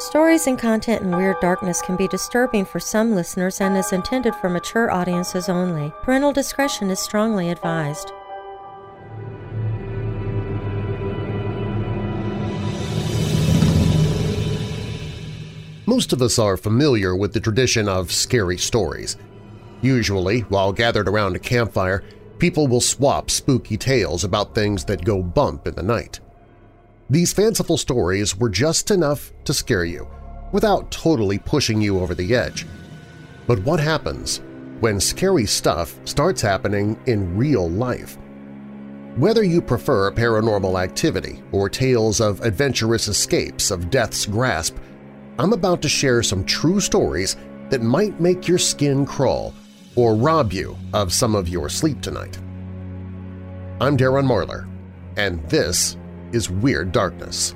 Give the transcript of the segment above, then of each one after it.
Stories and content in Weird Darkness can be disturbing for some listeners and is intended for mature audiences only. Parental discretion is strongly advised. Most of us are familiar with the tradition of scary stories. Usually, while gathered around a campfire, people will swap spooky tales about things that go bump in the night. These fanciful stories were just enough to scare you, without totally pushing you over the edge. But what happens when scary stuff starts happening in real life? Whether you prefer paranormal activity or tales of adventurous escapes of death's grasp, I'm about to share some true stories that might make your skin crawl or rob you of some of your sleep tonight. I'm Darren Marlar, and this is Weird Darkness.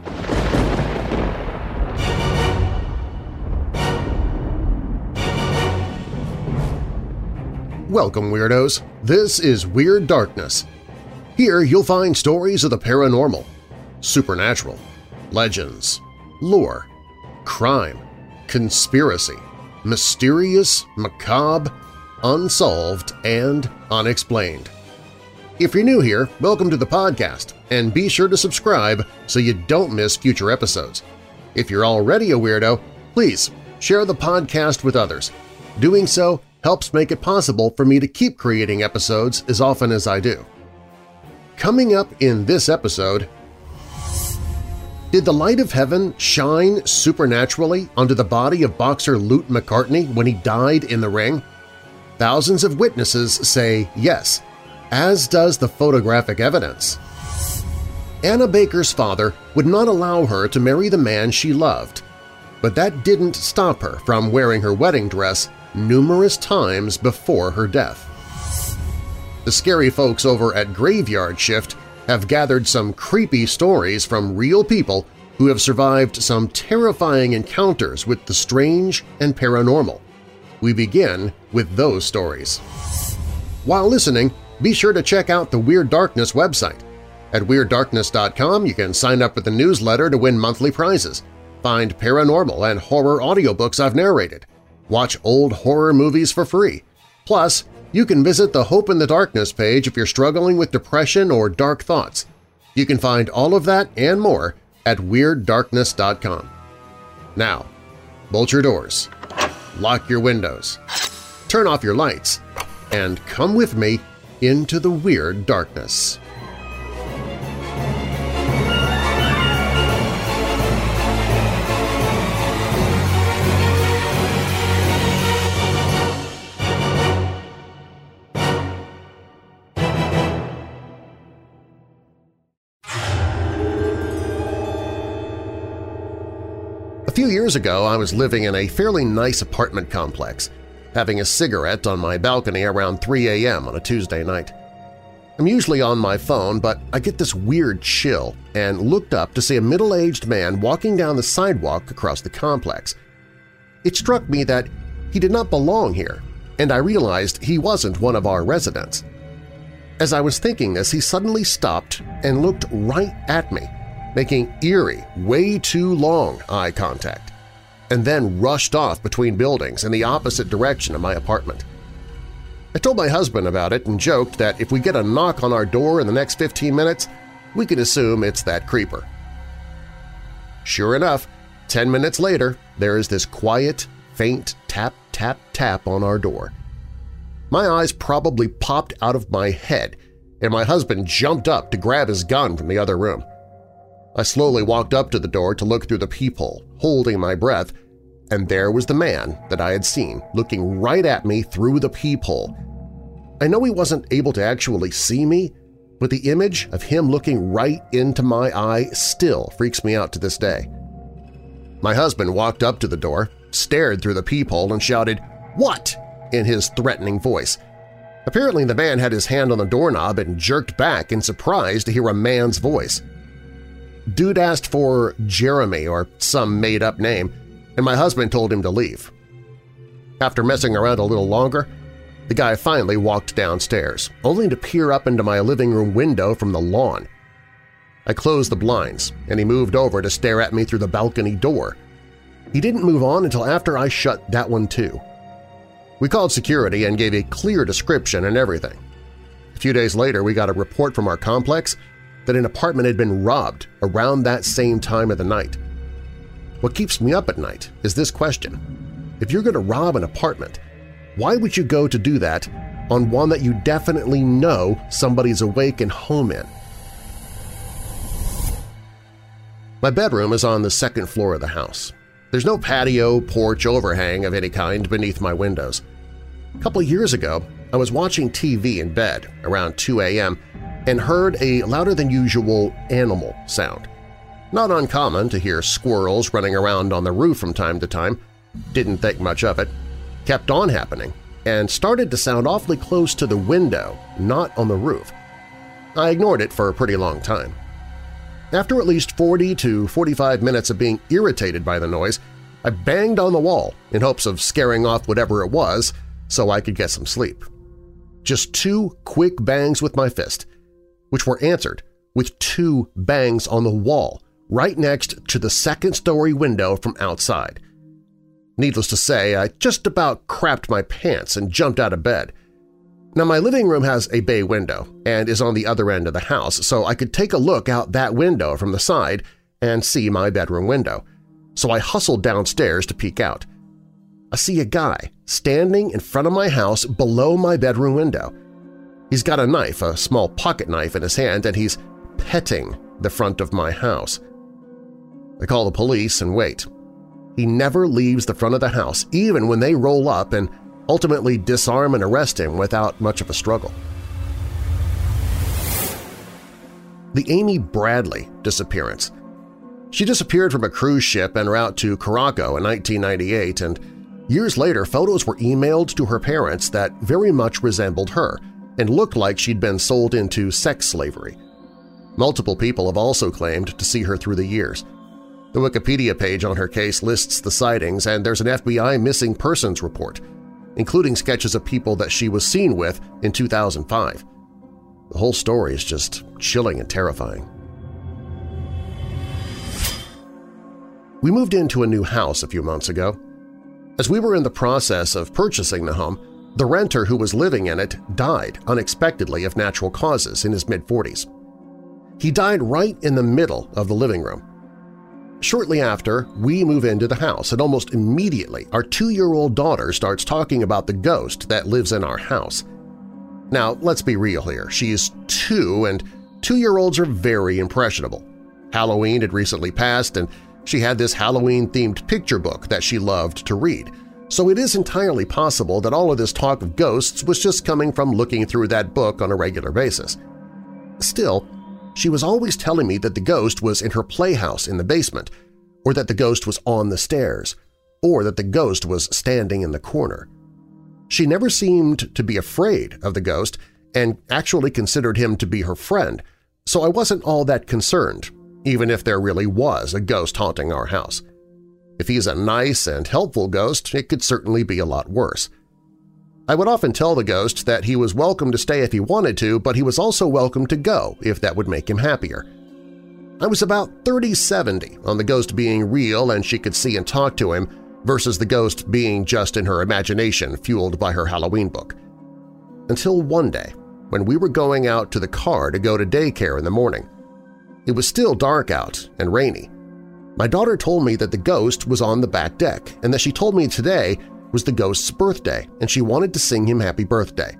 Welcome, Weirdos! This is Weird Darkness. Here you'll find stories of the paranormal, supernatural, legends, lore, crime, conspiracy, mysterious, macabre, unsolved, and unexplained. If you're new here, welcome to the podcast, and be sure to subscribe so you don't miss future episodes. If you're already a weirdo, please share the podcast with others. Doing so helps make it possible for me to keep creating episodes as often as I do. Coming up in this episode, did the light of heaven shine supernaturally onto the body of boxer Lute McCarty when he died in the ring? Thousands of witnesses say yes, as does the photographic evidence. Anna Baker's father would not allow her to marry the man she loved, but that didn't stop her from wearing her wedding dress numerous times before her death. The scary folks over at Graveyard Shift have gathered some creepy stories from real people who have survived some terrifying encounters with the strange and paranormal. We begin with those stories. While listening, be sure to check out the Weird Darkness website. At WeirdDarkness.com you can sign up for the newsletter to win monthly prizes, find paranormal and horror audiobooks I've narrated, watch old horror movies for free. Plus, you can visit the Hope in the Darkness page if you're struggling with depression or dark thoughts. You can find all of that and more at WeirdDarkness.com. Now, bolt your doors, lock your windows, turn off your lights, and come with me into the Weird Darkness. A few years ago, I was living in a fairly nice apartment complex, having a cigarette on my balcony around 3 a.m. on a Tuesday night. I'm usually on my phone, but I get this weird chill and looked up to see a middle-aged man walking down the sidewalk across the complex. It struck me that he did not belong here, and I realized he wasn't one of our residents. As I was thinking this, he suddenly stopped and looked right at me, making eerie, way too long eye contact, and then rushed off between buildings in the opposite direction of my apartment. I told my husband about it and joked that if we get a knock on our door in the next 15 minutes, we can assume it's that creeper. Sure enough, 10 minutes later, there is this quiet, faint tap-tap-tap on our door. My eyes probably popped out of my head, and my husband jumped up to grab his gun from the other room. I slowly walked up to the door to look through the peephole, holding my breath, and there was the man that I had seen looking right at me through the peephole. I know he wasn't able to actually see me, but the image of him looking right into my eye still freaks me out to this day. My husband walked up to the door, stared through the peephole, and shouted, "'What?' in his threatening voice. Apparently the man had his hand on the doorknob and jerked back in surprise to hear a man's voice. Dude asked for Jeremy or some made-up name, and my husband told him to leave. After messing around a little longer, the guy finally walked downstairs, only to peer up into my living room window from the lawn. I closed the blinds, and he moved over to stare at me through the balcony door. he didn't move on until after I shut that one too. We called security and gave a clear description and everything. A few days later, we got a report from our complex that an apartment had been robbed around that same time of the night. What keeps me up at night is this question. If you're going to rob an apartment, why would you go to do that on one that you definitely know somebody's awake and home in? My bedroom is on the second floor of the house. There's no patio, porch, overhang of any kind beneath my windows. A couple years ago, I was watching TV in bed around 2 a.m. and heard a louder-than-usual animal sound. Not uncommon to hear squirrels running around on the roof from time to time. Didn't think much of it. Kept on happening and started to sound awfully close to the window, not on the roof. I ignored it for a pretty long time. After at least 40 to 45 minutes of being irritated by the noise, I banged on the wall in hopes of scaring off whatever it was so I could get some sleep. Just two quick bangs with my fist, which were answered with two bangs on the wall right next to the second-story window from outside. Needless to say, I just about crapped my pants and jumped out of bed. Now my living room has a bay window and is on the other end of the house, so I could take a look out that window from the side and see my bedroom window. So I hustled downstairs to peek out. I see a guy standing in front of my house below my bedroom window. He's got a knife, a small pocket knife in his hand, and he's petting the front of my house. I call the police and wait. He never leaves the front of the house, even when they roll up and ultimately disarm and arrest him without much of a struggle. The Amy Bradley disappearance. She disappeared from a cruise ship en route to Curaçao in 1998, and years later photos were emailed to her parents that very much resembled her and looked like she'd been sold into sex slavery. Multiple people have also claimed to see her through the years. The Wikipedia page on her case lists the sightings, and there's an FBI missing persons report, including sketches of people that she was seen with in 2005. The whole story is just chilling and terrifying. We moved into a new house a few months ago. As we were in the process of purchasing the home, the renter who was living in it died unexpectedly of natural causes in his mid-40s. He died right in the middle of the living room. Shortly after, we move into the house, and almost immediately our two-year-old daughter starts talking about the ghost that lives in our house. Now, let's be real here. She is two, and two-year-olds are very impressionable. Halloween had recently passed, and she had this Halloween-themed picture book that she loved to read, so it is entirely possible that all of this talk of ghosts was just coming from looking through that book on a regular basis. Still, she was always telling me that the ghost was in her playhouse in the basement, or that the ghost was on the stairs, or that the ghost was standing in the corner. She never seemed to be afraid of the ghost and actually considered him to be her friend, so I wasn't all that concerned, even if there really was a ghost haunting our house. If he's a nice and helpful ghost, it could certainly be a lot worse. I would often tell the ghost that he was welcome to stay if he wanted to, but he was also welcome to go if that would make him happier. I was about 30-70 on the ghost being real and she could see and talk to him versus the ghost being just in her imagination fueled by her Halloween book. Until one day, when we were going out to the car to go to daycare in the morning. It was still dark out and rainy. My daughter told me that the ghost was on the back deck and that she told me today was the ghost's birthday and she wanted to sing him happy birthday.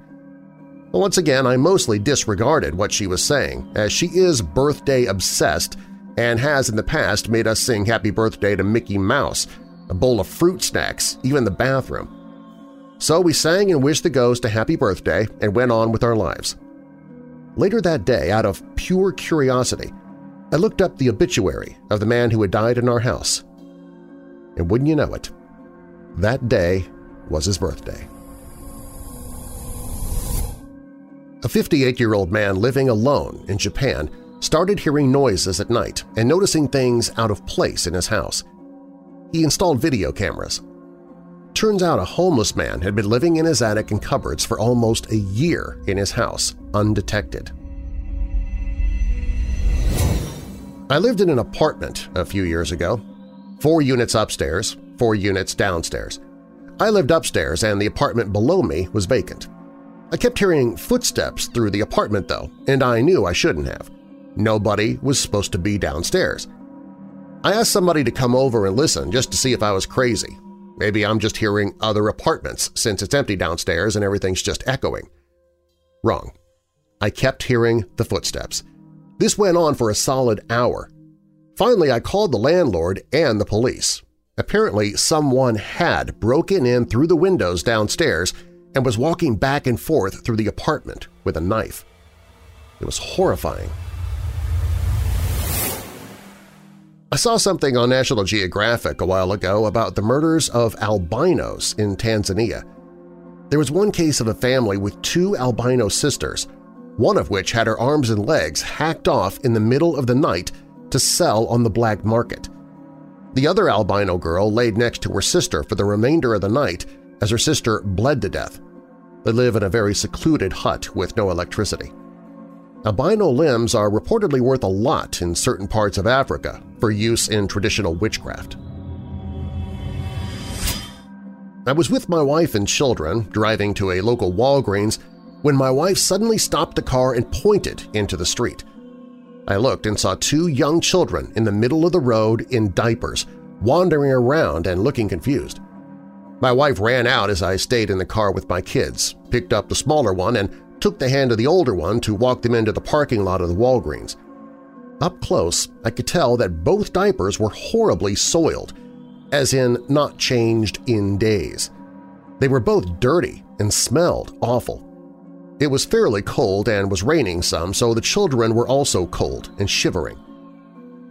Well, once again, I mostly disregarded what she was saying, as she is birthday-obsessed and has in the past made us sing happy birthday to Mickey Mouse, a bowl of fruit snacks, even the bathroom. So we sang and wished the ghost a happy birthday and went on with our lives. Later that day, out of pure curiosity, I looked up the obituary of the man who had died in our house. And wouldn't you know it, that day was his birthday. A 58-year-old man living alone in Japan started hearing noises at night and noticing things out of place in his house. He installed video cameras. Turns out a homeless man had been living in his attic and cupboards for almost a year in his house, undetected. I lived in an apartment a few years ago, four units upstairs, four units downstairs. I lived upstairs and the apartment below me was vacant. I kept hearing footsteps through the apartment, though, and I knew I shouldn't have. Nobody was supposed to be downstairs. I asked somebody to come over and listen just to see if I was crazy. Maybe I'm just hearing other apartments since it's empty downstairs and everything's just echoing. Wrong. I kept hearing the footsteps. This went on for a solid hour. Finally, I called the landlord and the police. Apparently, someone had broken in through the windows downstairs and was walking back and forth through the apartment with a knife. It was horrifying. I saw something on National Geographic a while ago about the murders of albinos in Tanzania. There was one case of a family with two albino sisters, one of which had her arms and legs hacked off in the middle of the night to sell on the black market. The other albino girl laid next to her sister for the remainder of the night as her sister bled to death. They live in a very secluded hut with no electricity. Albino limbs are reportedly worth a lot in certain parts of Africa for use in traditional witchcraft. I was with my wife and children driving to a local Walgreens when my wife suddenly stopped the car and pointed into the street. I looked and saw two young children in the middle of the road in diapers, wandering around and looking confused. My wife ran out as I stayed in the car with my kids, picked up the smaller one, and took the hand of the older one to walk them into the parking lot of the Walgreens. Up close, I could tell that both diapers were horribly soiled, as in not changed in days. They were both dirty and smelled awful. It was fairly cold and was raining some, so the children were also cold and shivering.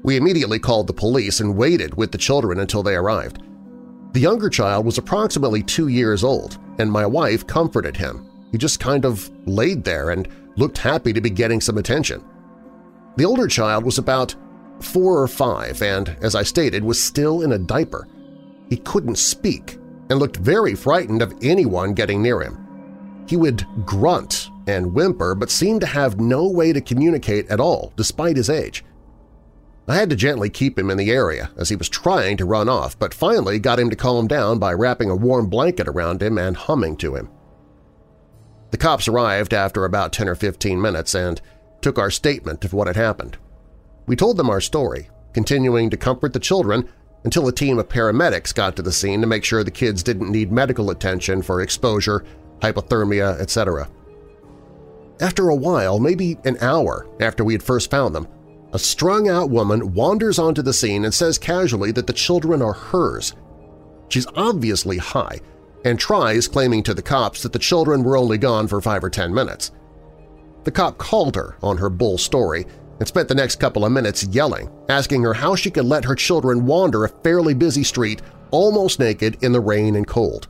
We immediately called the police and waited with the children until they arrived. The younger child was approximately two years old, and my wife comforted him. He just kind of laid there and looked happy to be getting some attention. The older child was about four or five and, as I stated, was still in a diaper. He couldn't speak and looked very frightened of anyone getting near him. He would grunt and whimper but seemed to have no way to communicate at all despite his age. I had to gently keep him in the area as he was trying to run off, but finally got him to calm down by wrapping a warm blanket around him and humming to him. The cops arrived after about 10 or 15 minutes and took our statement of what had happened. We told them our story, continuing to comfort the children until a team of paramedics got to the scene to make sure the kids didn't need medical attention for exposure, hypothermia, etc. After a while, maybe an hour after we had first found them, a strung-out woman wanders onto the scene and says casually that the children are hers. She's obviously high and tries claiming to the cops that the children were only gone for five or ten minutes. The cop called her on her bull story and spent the next couple of minutes yelling, asking her how she could let her children wander a fairly busy street almost naked in the rain and cold.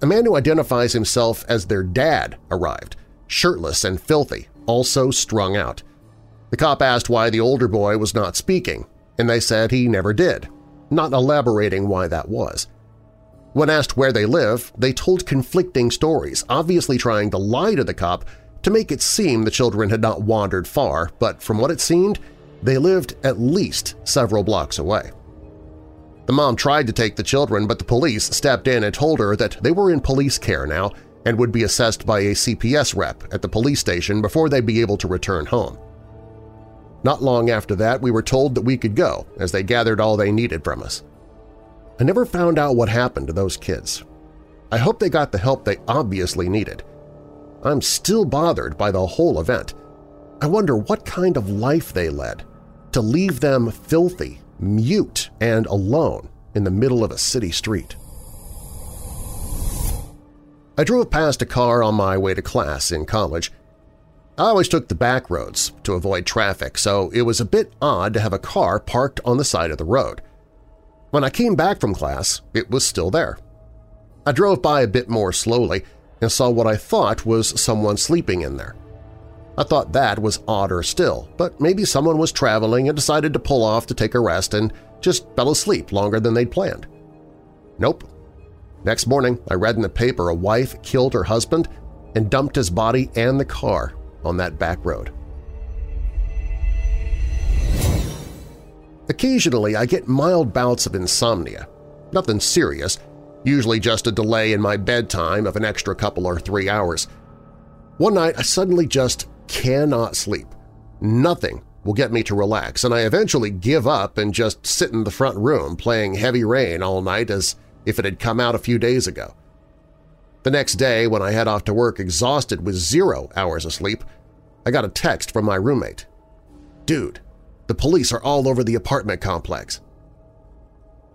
A man who identifies himself as their dad arrived, shirtless and filthy, also strung out. The cop asked why the older boy was not speaking, and they said he never did, not elaborating why that was. When asked where they live, they told conflicting stories, obviously trying to lie to the cop to make it seem the children had not wandered far, but from what it seemed, they lived at least several blocks away. The mom tried to take the children, but the police stepped in and told her that they were in police care now and would be assessed by a CPS rep at the police station before they'd be able to return home. Not long after that, we were told that we could go, as they gathered all they needed from us. I never found out what happened to those kids. I hope they got the help they obviously needed. I'm still bothered by the whole event. I wonder what kind of life they led to leave them filthy, mute, and alone in the middle of a city street. I drove past a car on my way to class in college I always took the back roads to avoid traffic, so it was a bit odd to have a car parked on the side of the road. When I came back from class, it was still there. I drove by a bit more slowly and saw what I thought was someone sleeping in there. I thought that was odder still, but maybe someone was traveling and decided to pull off to take a rest and just fell asleep longer than they'd planned. Nope. Next morning, I read in the paper a wife killed her husband and dumped his body and the car on that back road. Occasionally, I get mild bouts of insomnia, Nothing serious, usually just a delay in my bedtime of an extra couple or three hours. One night I suddenly just cannot sleep. Nothing will get me to relax, and I eventually give up and just sit in the front room playing Heavy Rain all night as if it had come out a few days ago. The next day, when I head off to work exhausted with zero hours of sleep, I got a text from my roommate. Dude, the police are all over the apartment complex.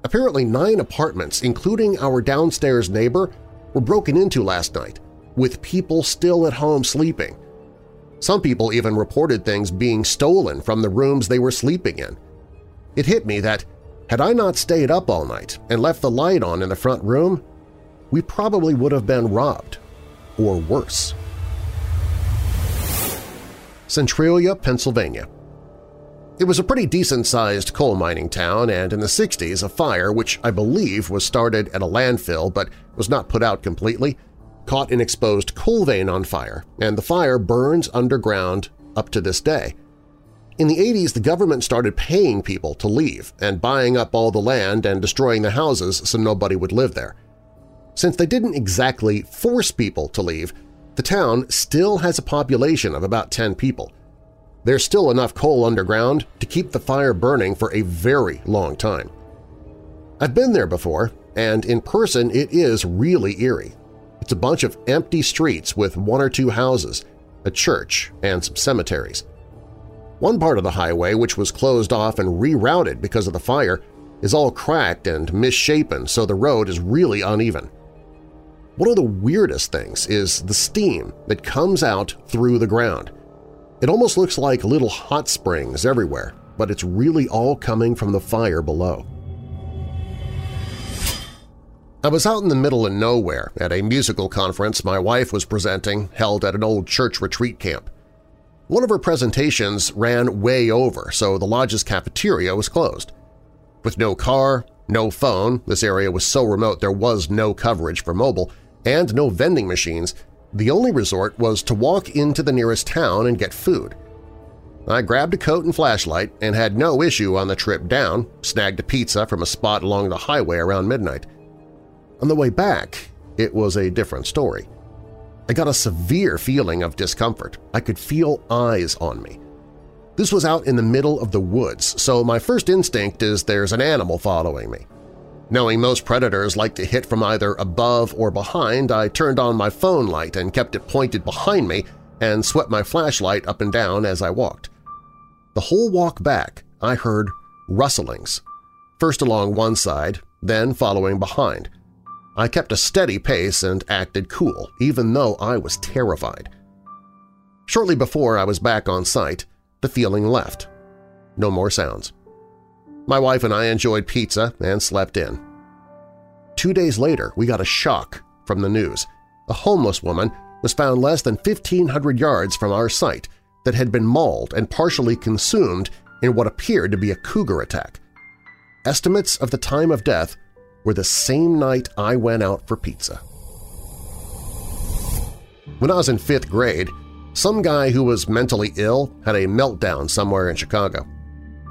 Apparently nine apartments, including our downstairs neighbor, were broken into last night, with people still at home sleeping. Some people even reported things being stolen from the rooms they were sleeping in. It hit me that had I not stayed up all night and left the light on in the front room, we probably would have been robbed, or worse. Centralia, Pennsylvania it was a pretty decent-sized coal mining town, and in the 60s a fire, which I believe was started at a landfill but was not put out completely, caught an exposed coal vein on fire, and the fire burns underground up to this day. In the 80s, the government started paying people to leave and buying up all the land and destroying the houses so nobody would live there. Since they didn't exactly force people to leave, the town still has a population of about 10 people – there's still enough coal underground to keep the fire burning for a very long time. I've been there before, and in person it is really eerie. It's a bunch of empty streets with one or two houses, a church, and some cemeteries. One part of the highway, which was closed off and rerouted because of the fire, is all cracked and misshapen so the road is really uneven. One of the weirdest things is the steam that comes out through the ground – it almost looks like little hot springs everywhere, but it's really all coming from the fire below. I was out in the middle of nowhere at a musical conference my wife was presenting held at an old church retreat camp. One of her presentations ran way over, so the lodge's cafeteria was closed. With no car, no phone, this area was so remote there was no coverage for mobile, and no vending machines, the only resort was to walk into the nearest town and get food. I grabbed a coat and flashlight and had no issue on the trip down, snagged a pizza from a spot along the highway around midnight. On the way back, it was a different story. I got a severe feeling of discomfort. I could feel eyes on me. This was out in the middle of the woods, so my first instinct is there's an animal following me. Knowing most predators like to hit from either above or behind, I turned on my phone light and kept it pointed behind me and swept my flashlight up and down as I walked. The whole walk back, I heard rustlings, first along one side, then following behind. I kept a steady pace and acted cool, even though I was terrified. Shortly before I was back on site, the feeling left. No more sounds. My wife and I enjoyed pizza and slept in. Two days later, we got a shock from the news. A homeless woman was found less than 1,500 yards from our site that had been mauled and partially consumed in what appeared to be a cougar attack. Estimates of the time of death were the same night I went out for pizza. When I was in fifth grade, some guy who was mentally ill had a meltdown somewhere in Chicago.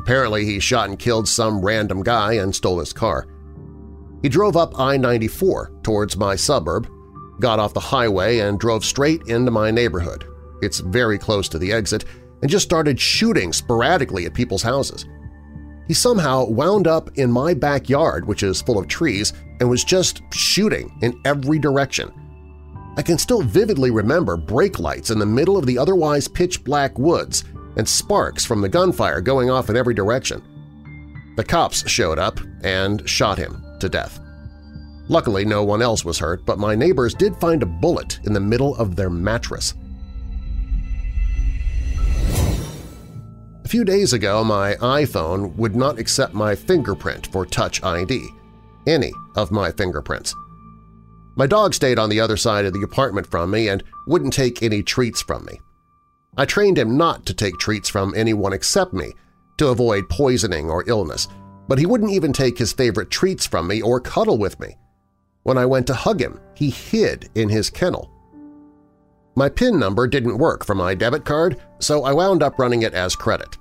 Apparently he shot and killed some random guy and stole his car. He drove up I-94 towards my suburb, got off the highway and drove straight into my neighborhood. It's very close to the exit, and just started shooting sporadically at people's houses. He somehow wound up in my backyard, which is full of trees, and was just shooting in every direction. I can still vividly remember brake lights in the middle of the otherwise pitch-black woods and sparks from the gunfire going off in every direction. The cops showed up and shot him to death. Luckily, no one else was hurt, but my neighbors did find a bullet in the middle of their mattress. Few days ago, my iPhone would not accept my fingerprint for Touch ID, any of my fingerprints. My dog stayed on the other side of the apartment from me and wouldn't take any treats from me. I trained him not to take treats from anyone except me to avoid poisoning or illness, but he wouldn't even take his favorite treats from me or cuddle with me. When I went to hug him, he hid in his kennel. My PIN number didn't work for my debit card, so I wound up running it as credit.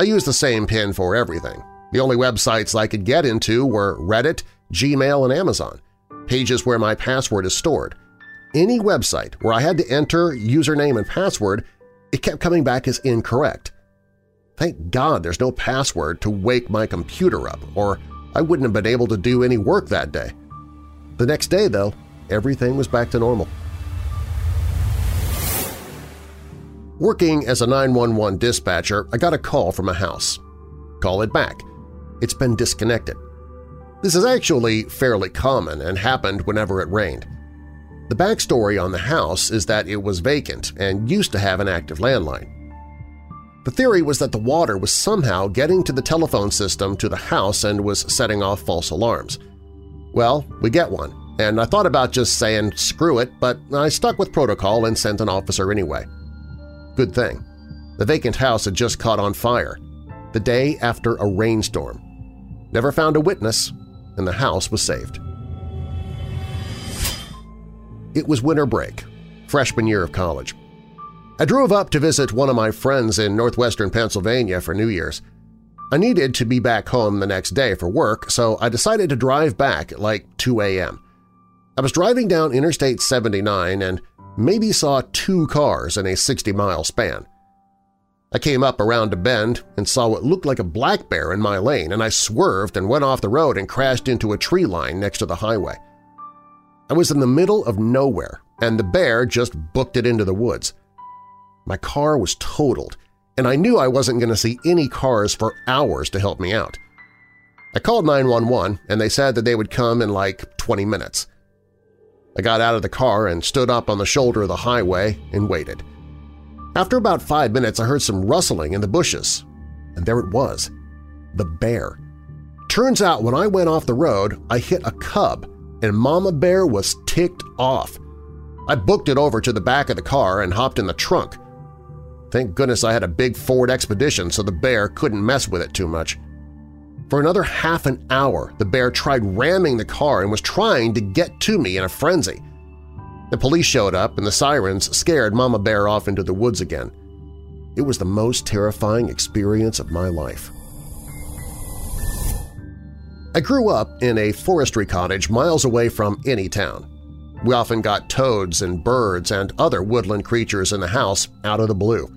I used the same PIN for everything. The only websites I could get into were Reddit, Gmail and Amazon, pages where my password is stored. Any website where I had to enter username and password, it kept coming back as incorrect. Thank God there's no password to wake my computer up, or I wouldn't have been able to do any work that day. The next day, though, everything was back to normal. Working as a 911 dispatcher, I got a call from a house. Call it back. It's been disconnected. This is actually fairly common and happened whenever it rained. The backstory on the house is that it was vacant and used to have an active landline. The theory was that the water was somehow getting to the telephone system to the house and was setting off false alarms. Well, we get one, and I thought about just saying screw it, but I stuck with protocol and sent an officer anyway. Good thing. The vacant house had just caught on fire, the day after a rainstorm. Never found a witness, and the house was saved. It was winter break, freshman year of college. I drove up to visit one of my friends in northwestern Pennsylvania for New Year's. I needed to be back home the next day for work, so I decided to drive back at like 2 a.m. I was driving down Interstate 79 and maybe saw two cars in a 60-mile span. I came up around a bend and saw what looked like a black bear in my lane, and I swerved and went off the road and crashed into a tree line next to the highway. I was in the middle of nowhere, and the bear just booked it into the woods. My car was totaled, and I knew I wasn't going to see any cars for hours to help me out. I called 911, and they said that they would come in like 20 minutes. I got out of the car and stood up on the shoulder of the highway and waited. After about five minutes, I heard some rustling in the bushes, and there it was, the bear. Turns out when I went off the road, I hit a cub, and Mama Bear was ticked off. I booked it over to the back of the car and hopped in the trunk. Thank goodness I had a big Ford Expedition so the bear couldn't mess with it too much. For another half an hour, the bear tried ramming the car and was trying to get to me in a frenzy. The police showed up and the sirens scared Mama Bear off into the woods again. It was the most terrifying experience of my life. I grew up in a forestry cottage miles away from any town. We often got toads and birds and other woodland creatures in the house out of the blue.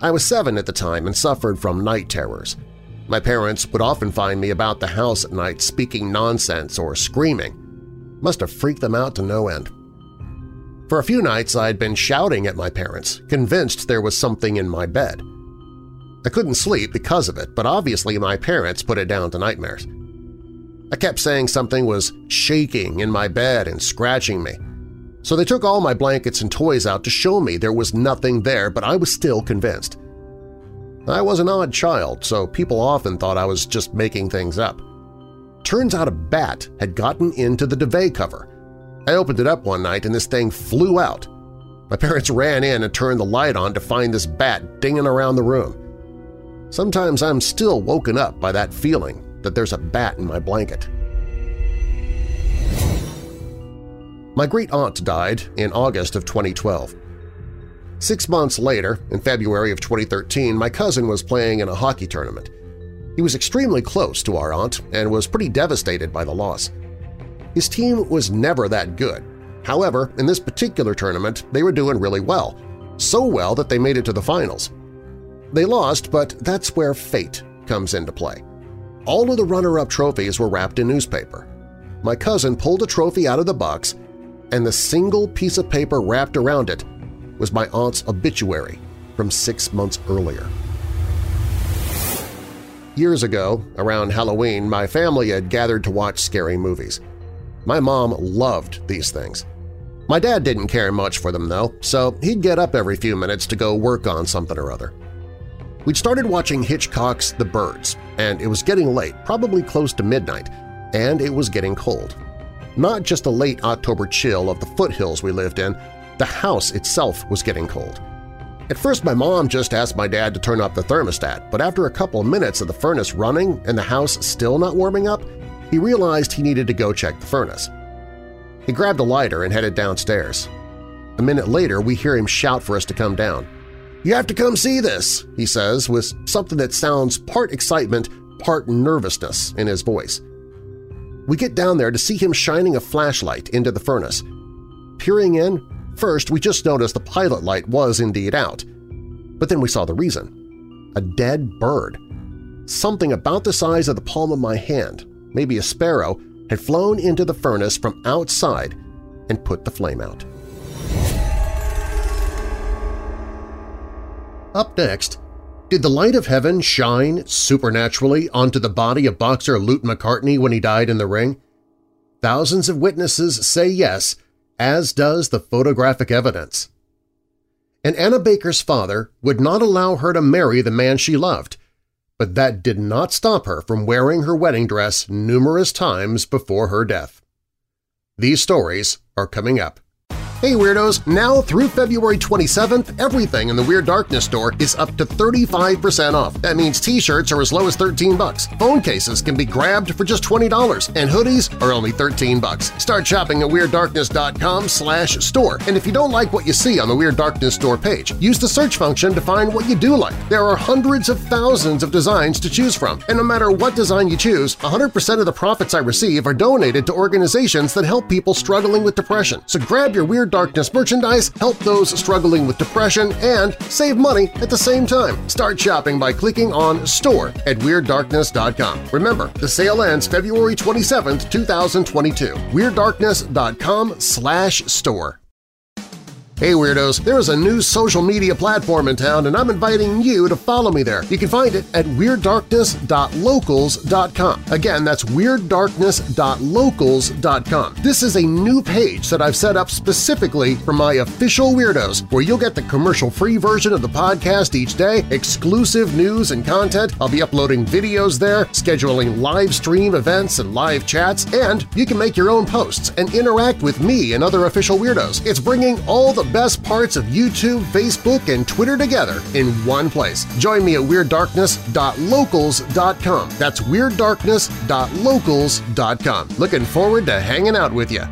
I was seven at the time and suffered from night terrors – my parents would often find me about the house at night speaking nonsense or screaming. Must have freaked them out to no end. For a few nights I had been shouting at my parents, convinced there was something in my bed. I couldn't sleep because of it, but obviously my parents put it down to nightmares. I kept saying something was shaking in my bed and scratching me, so they took all my blankets and toys out to show me there was nothing there, but I was still convinced. I was an odd child, so people often thought I was just making things up. Turns out a bat had gotten into the duvet cover. I opened it up one night and this thing flew out. My parents ran in and turned the light on to find this bat dinging around the room. Sometimes I'm still woken up by that feeling that there's a bat in my blanket. My great-aunt died in August of 2012. Six months later, in February of 2013, my cousin was playing in a hockey tournament. He was extremely close to our aunt and was pretty devastated by the loss. His team was never that good. However, in this particular tournament, they were doing really well, so well that they made it to the finals. They lost, but that's where fate comes into play. All of the runner-up trophies were wrapped in newspaper. My cousin pulled a trophy out of the box, and the single piece of paper wrapped around it was my aunt's obituary from six months earlier. Years ago, around Halloween, my family had gathered to watch scary movies. My mom loved these things. My dad didn't care much for them, though, so he'd get up every few minutes to go work on something or other. We'd started watching Hitchcock's The Birds, and it was getting late, probably close to midnight, and it was getting cold. Not just the late October chill of the foothills we lived in, the house itself was getting cold. At first my mom just asked my dad to turn up the thermostat, but after a couple of minutes of the furnace running and the house still not warming up, he realized he needed to go check the furnace. He grabbed a lighter and headed downstairs. A minute later, we hear him shout for us to come down. "'You have to come see this,' he says, with something that sounds part excitement, part nervousness in his voice. we get down there to see him shining a flashlight into the furnace. Peering in, first we just noticed the pilot light was indeed out. But then we saw the reason. A dead bird. Something about the size of the palm of my hand, maybe a sparrow, had flown into the furnace from outside and put the flame out. Up next, did the light of heaven shine supernaturally onto the body of boxer Lute McCarty when he died in the ring? Thousands of witnesses say yes, as does the photographic evidence. And Anna Baker's father would not allow her to marry the man she loved, but that did not stop her from wearing her wedding dress numerous times before her death. These stories are coming up. Hey Weirdos! Now through February 27th, everything in the Weird Darkness store is up to 35% off. That means t-shirts are as low as 13 bucks. Phone cases can be grabbed for just $20, and hoodies are only 13 bucks. Start shopping at WeirdDarkness.com slash store. And if you don't like what you see on the Weird Darkness store page, use the search function to find what you do like. There are hundreds of thousands of designs to choose from, and no matter what design you choose, 100% of the profits I receive are donated to organizations that help people struggling with depression. So grab your Weird Darkness merchandise, help those struggling with depression, and save money at the same time. Start shopping by clicking on Store at WeirdDarkness.com. Remember, the sale ends February 27, 2022. WeirdDarkness.com slash store. Hey Weirdos! There is a new social media platform in town and I'm inviting you to follow me there. You can find it at WeirdDarkness.locals.com. Again, that's WeirdDarkness.locals.com. This is a new page that I've set up specifically for my official Weirdos, where you'll get the commercial-free version of the podcast each day, exclusive news and content, I'll be uploading videos there, scheduling live stream events and live chats, and you can make your own posts and interact with me and other official Weirdos. It's bringing all the best parts of YouTube, Facebook, and Twitter together in one place. Join me at WeirdDarkness.locals.com. That's WeirdDarkness.locals.com. Looking forward to hanging out with you.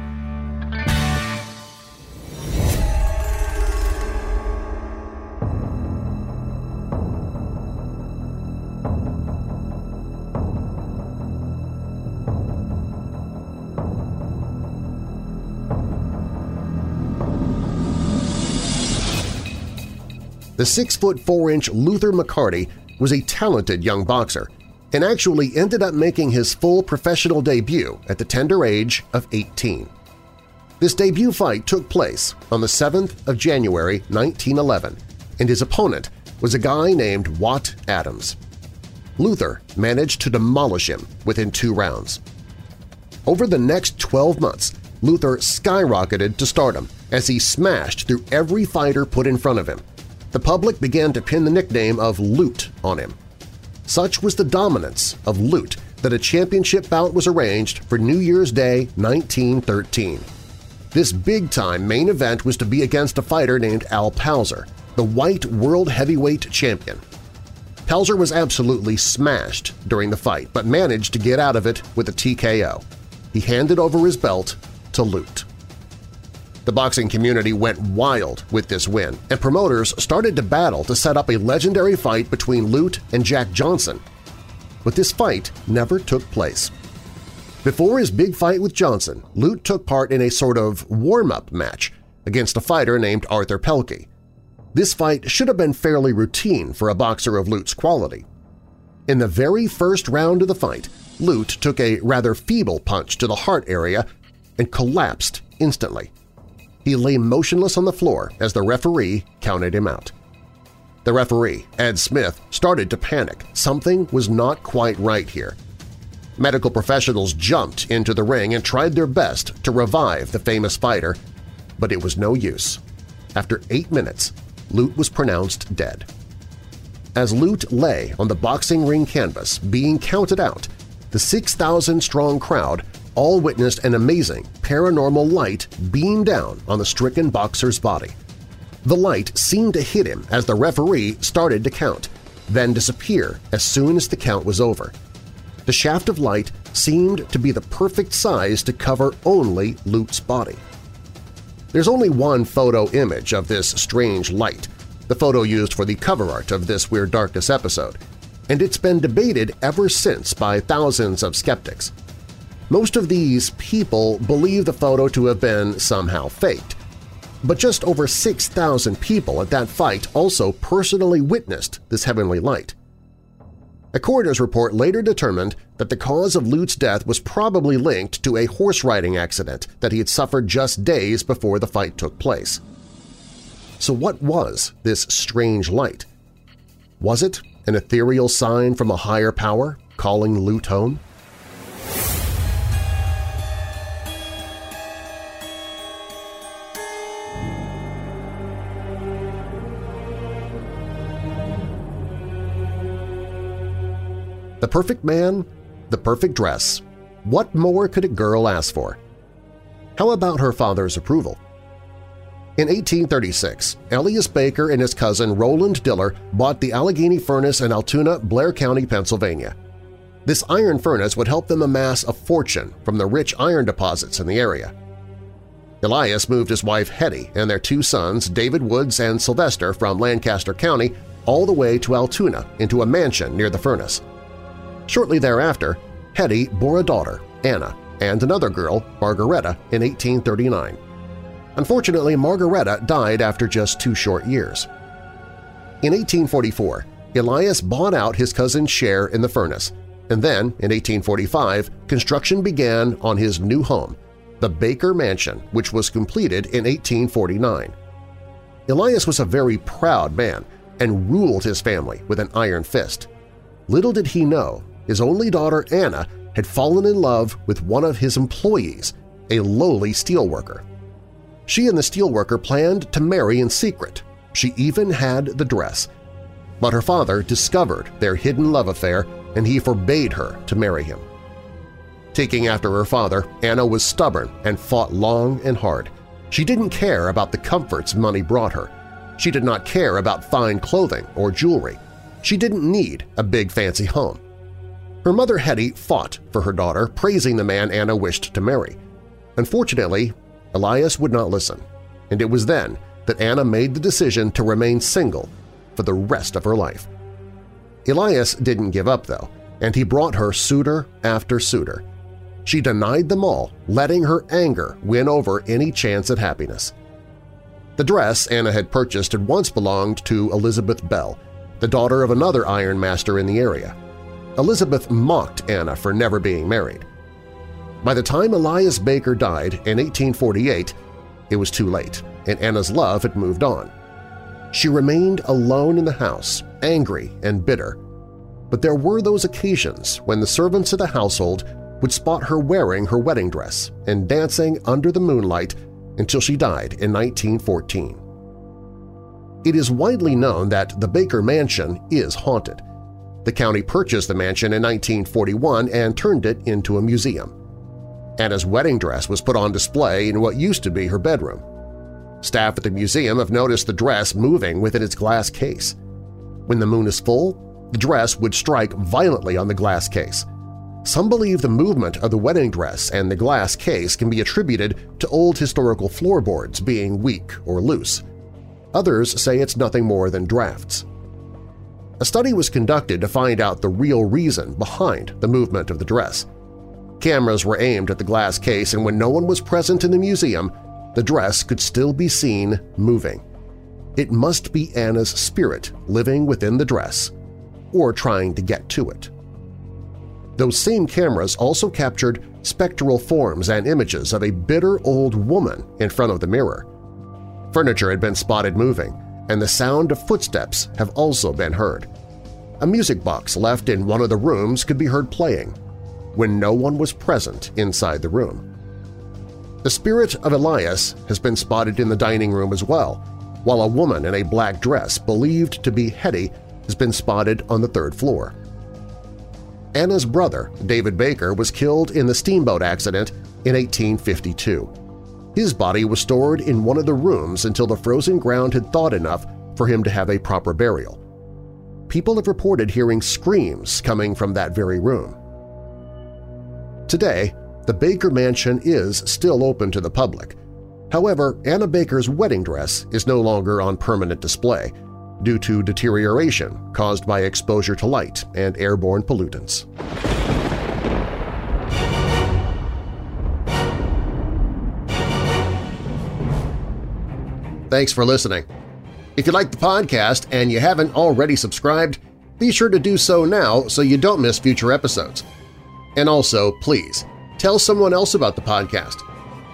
The 6'4-inch Luther McCarty was a talented young boxer and actually ended up making his full professional debut at the tender age of 18. This debut fight took place on the 7th of January 1911, and his opponent was a guy named Watt Adams. Luther managed to demolish him within two rounds. Over the next 12 months, Luther skyrocketed to stardom as he smashed through every fighter put in front of him, the public began to pin the nickname of Lute on him. Such was the dominance of Lute that a championship bout was arranged for New Year's Day 1913. This big-time main event was to be against a fighter named Al Palzer, the white world heavyweight champion. Palzer was absolutely smashed during the fight but managed to get out of it with a TKO. He handed over his belt to Lute. The boxing community went wild with this win, and promoters started to battle to set up a legendary fight between Lute and Jack Johnson. But this fight never took place. Before his big fight with Johnson, Lute took part in a sort of warm-up match against a fighter named Arthur Pelkey. This fight should have been fairly routine for a boxer of Lute's quality. In the very first round of the fight, Lute took a rather feeble punch to the heart area and collapsed instantly. He lay motionless on the floor as the referee counted him out. The referee, Ed Smith, started to panic. Something was not quite right here. Medical professionals jumped into the ring and tried their best to revive the famous fighter, but it was no use. After eight minutes, Lute was pronounced dead. As Lute lay on the boxing ring canvas being counted out, the 6,000-strong crowd all witnessed an amazing paranormal light beam down on the stricken boxer's body. The light seemed to hit him as the referee started to count, then disappear as soon as the count was over. The shaft of light seemed to be the perfect size to cover only Lute's body. There's only one photo image of this strange light, the photo used for the cover art of this Weird Darkness episode, and it's been debated ever since by thousands of skeptics. Most of these people believe the photo to have been somehow faked, but just over 6,000 people at that fight also personally witnessed this heavenly light. A coroner's report later determined that the cause of Lute's death was probably linked to a horse riding accident that he had suffered just days before the fight took place. So what was this strange light? Was it an ethereal sign from a higher power calling Lute home? The perfect man, the perfect dress. What more could a girl ask for? How about her father's approval? In 1836, Elias Baker and his cousin Roland Diller bought the Allegheny Furnace in Altoona, Blair County, Pennsylvania. This iron furnace would help them amass a fortune from the rich iron deposits in the area. Elias moved his wife Hetty and their two sons, David Woods and Sylvester, from Lancaster County all the way to Altoona into a mansion near the furnace. Shortly thereafter, Hetty bore a daughter, Anna, and another girl, Margaretta, in 1839. Unfortunately, Margaretta died after just two short years. In 1844, Elias bought out his cousin's share in the furnace, and then, in 1845, construction began on his new home, the Baker Mansion, which was completed in 1849. Elias was a very proud man and ruled his family with an iron fist. Little did he know his only daughter Anna had fallen in love with one of his employees, a lowly steelworker. She and the steelworker planned to marry in secret. She even had the dress. But her father discovered their hidden love affair and he forbade her to marry him. Taking after her father, Anna was stubborn and fought long and hard. She didn't care about the comforts money brought her. She did not care about fine clothing or jewelry. She didn't need a big fancy home. Her mother Hetty fought for her daughter, praising the man Anna wished to marry. Unfortunately, Elias would not listen, and it was then that Anna made the decision to remain single for the rest of her life. Elias didn't give up, though, and he brought her suitor after suitor. She denied them all, letting her anger win over any chance at happiness. The dress Anna had purchased had once belonged to Elizabeth Bell, the daughter of another ironmaster in the area. Elizabeth mocked Anna for never being married. By the time Elias Baker died in 1848, it was too late, and Anna's love had moved on. She remained alone in the house, angry and bitter. But there were those occasions when the servants of the household would spot her wearing her wedding dress and dancing under the moonlight until she died in 1914. It is widely known that the Baker Mansion is haunted. The county purchased the mansion in 1941 and turned it into a museum. Anna's wedding dress was put on display in what used to be her bedroom. Staff at the museum have noticed the dress moving within its glass case. When the moon is full, the dress would strike violently on the glass case. Some believe the movement of the wedding dress and the glass case can be attributed to old historical floorboards being weak or loose. Others say it's nothing more than drafts. A study was conducted to find out the real reason behind the movement of the dress. Cameras were aimed at the glass case and when no one was present in the museum, the dress could still be seen moving. It must be Anna's spirit living within the dress, or trying to get to it. Those same cameras also captured spectral forms and images of a bitter old woman in front of the mirror. Furniture had been spotted moving, and the sound of footsteps have also been heard. A music box left in one of the rooms could be heard playing, when no one was present inside the room. The spirit of Elias has been spotted in the dining room as well, while a woman in a black dress believed to be Hetty has been spotted on the third floor. Anna's brother, David Baker, was killed in the steamboat accident in 1852. His body was stored in one of the rooms until the frozen ground had thawed enough for him to have a proper burial. People have reported hearing screams coming from that very room. Today, the Baker Mansion is still open to the public. However, Anna Baker's wedding dress is no longer on permanent display due to deterioration caused by exposure to light and airborne pollutants. Thanks for listening. If you like the podcast and you haven't already subscribed, be sure to do so now so you don't miss future episodes. And also, please, tell someone else about the podcast.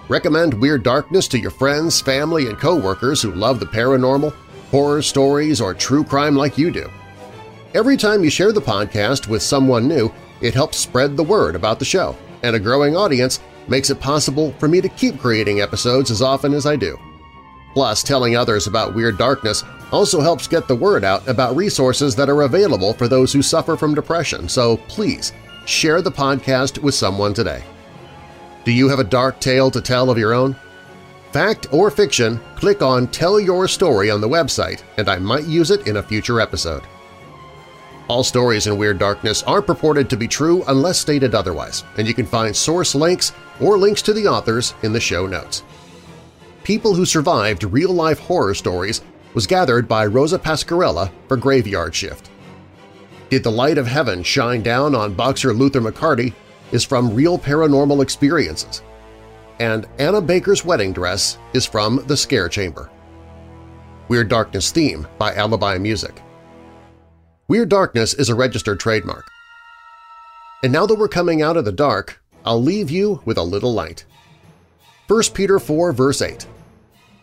Recommend Weird Darkness to your friends, family, and coworkers who love the paranormal, horror stories, or true crime like you do. Every time you share the podcast with someone new, it helps spread the word about the show, and a growing audience makes it possible for me to keep creating episodes as often as I do. Plus, telling others about Weird Darkness also helps get the word out about resources that are available for those who suffer from depression, so please share the podcast with someone today. Do you have a dark tale to tell of your own? Fact or fiction, click on Tell Your Story on the website and I might use it in a future episode. All stories in Weird Darkness are purported to be true unless stated otherwise, and you can find source links or links to the authors in the show notes. People Who Survived Real-Life Horror Stories was gathered by Rosa Pascarella for Graveyard Shift. Did the Light of Heaven Shine Down on Boxer Luther McCarty is from Real Paranormal Experiences, and Anna Baker's Wedding Dress is from The Scare Chamber. Weird Darkness theme by Alibi Music. Weird Darkness is a registered trademark. And now that we're coming out of the dark, I'll leave you with a little light. 1 Peter 4 verse 8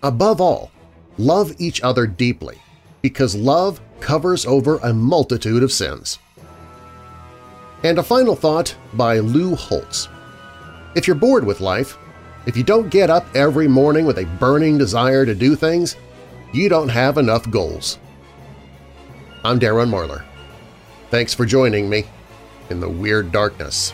Above all, love each other deeply, because love covers over a multitude of sins. And a final thought by Lou Holtz. If you're bored with life, if you don't get up every morning with a burning desire to do things, you don't have enough goals. I'm Darren Marlar. Thanks for joining me in the Weird Darkness.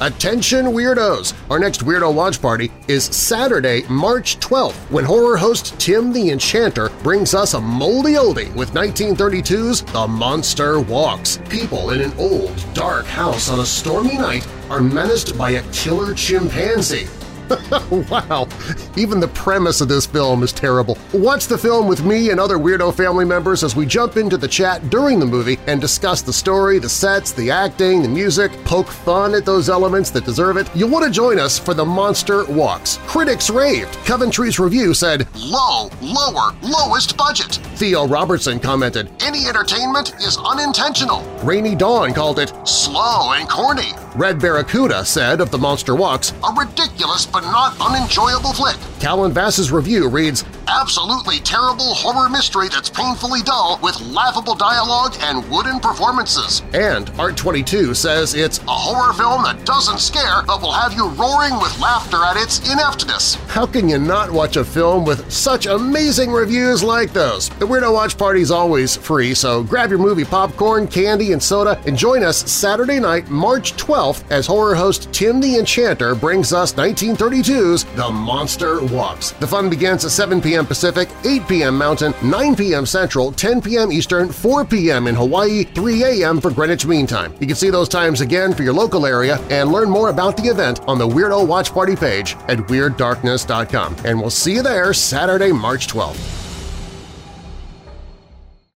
Attention Weirdos! Our next Weirdo Watch Party is Saturday, March 12th, when horror host Tim the Enchanter brings us a moldy oldie with 1932's The Monster Walks. People in an old, dark house on a stormy night are menaced by a killer chimpanzee. wow, even the premise of this film is terrible. Watch the film with me and other Weirdo family members as we jump into the chat during the movie and discuss the story, the sets, the acting, the music, poke fun at those elements that deserve it. You'll want to join us for the Monster Walks. Critics raved. Coventry's review said, Low, lower, lowest budget. Theo Robertson commented, Any entertainment is unintentional. Rainy Dawn called it slow and corny. Red Barracuda said of the Monster Walks, a ridiculous but not unenjoyable flick. Callan Vass's review reads, Absolutely terrible horror mystery that's painfully dull with laughable dialogue and wooden performances. And Art22 says it's a horror film that doesn't scare but will have you roaring with laughter at its ineptness. How can you not watch a film with such amazing reviews like those? The Weirdo Watch Party is always free, so grab your movie popcorn, candy, and soda and join us Saturday night, March 12th as horror host Tim the Enchanter brings us 1932's The Monster Walks. The fun begins at 7 p.m. Pacific, 8 p.m. Mountain, 9 p.m. Central, 10 p.m. Eastern, 4 p.m. in Hawaii, 3 a.m. for Greenwich Mean Time. You can see those times again for your local area and learn more about the event on the Weirdo Watch Party page at WeirdDarkness.com. And we'll see you there Saturday, March 12th.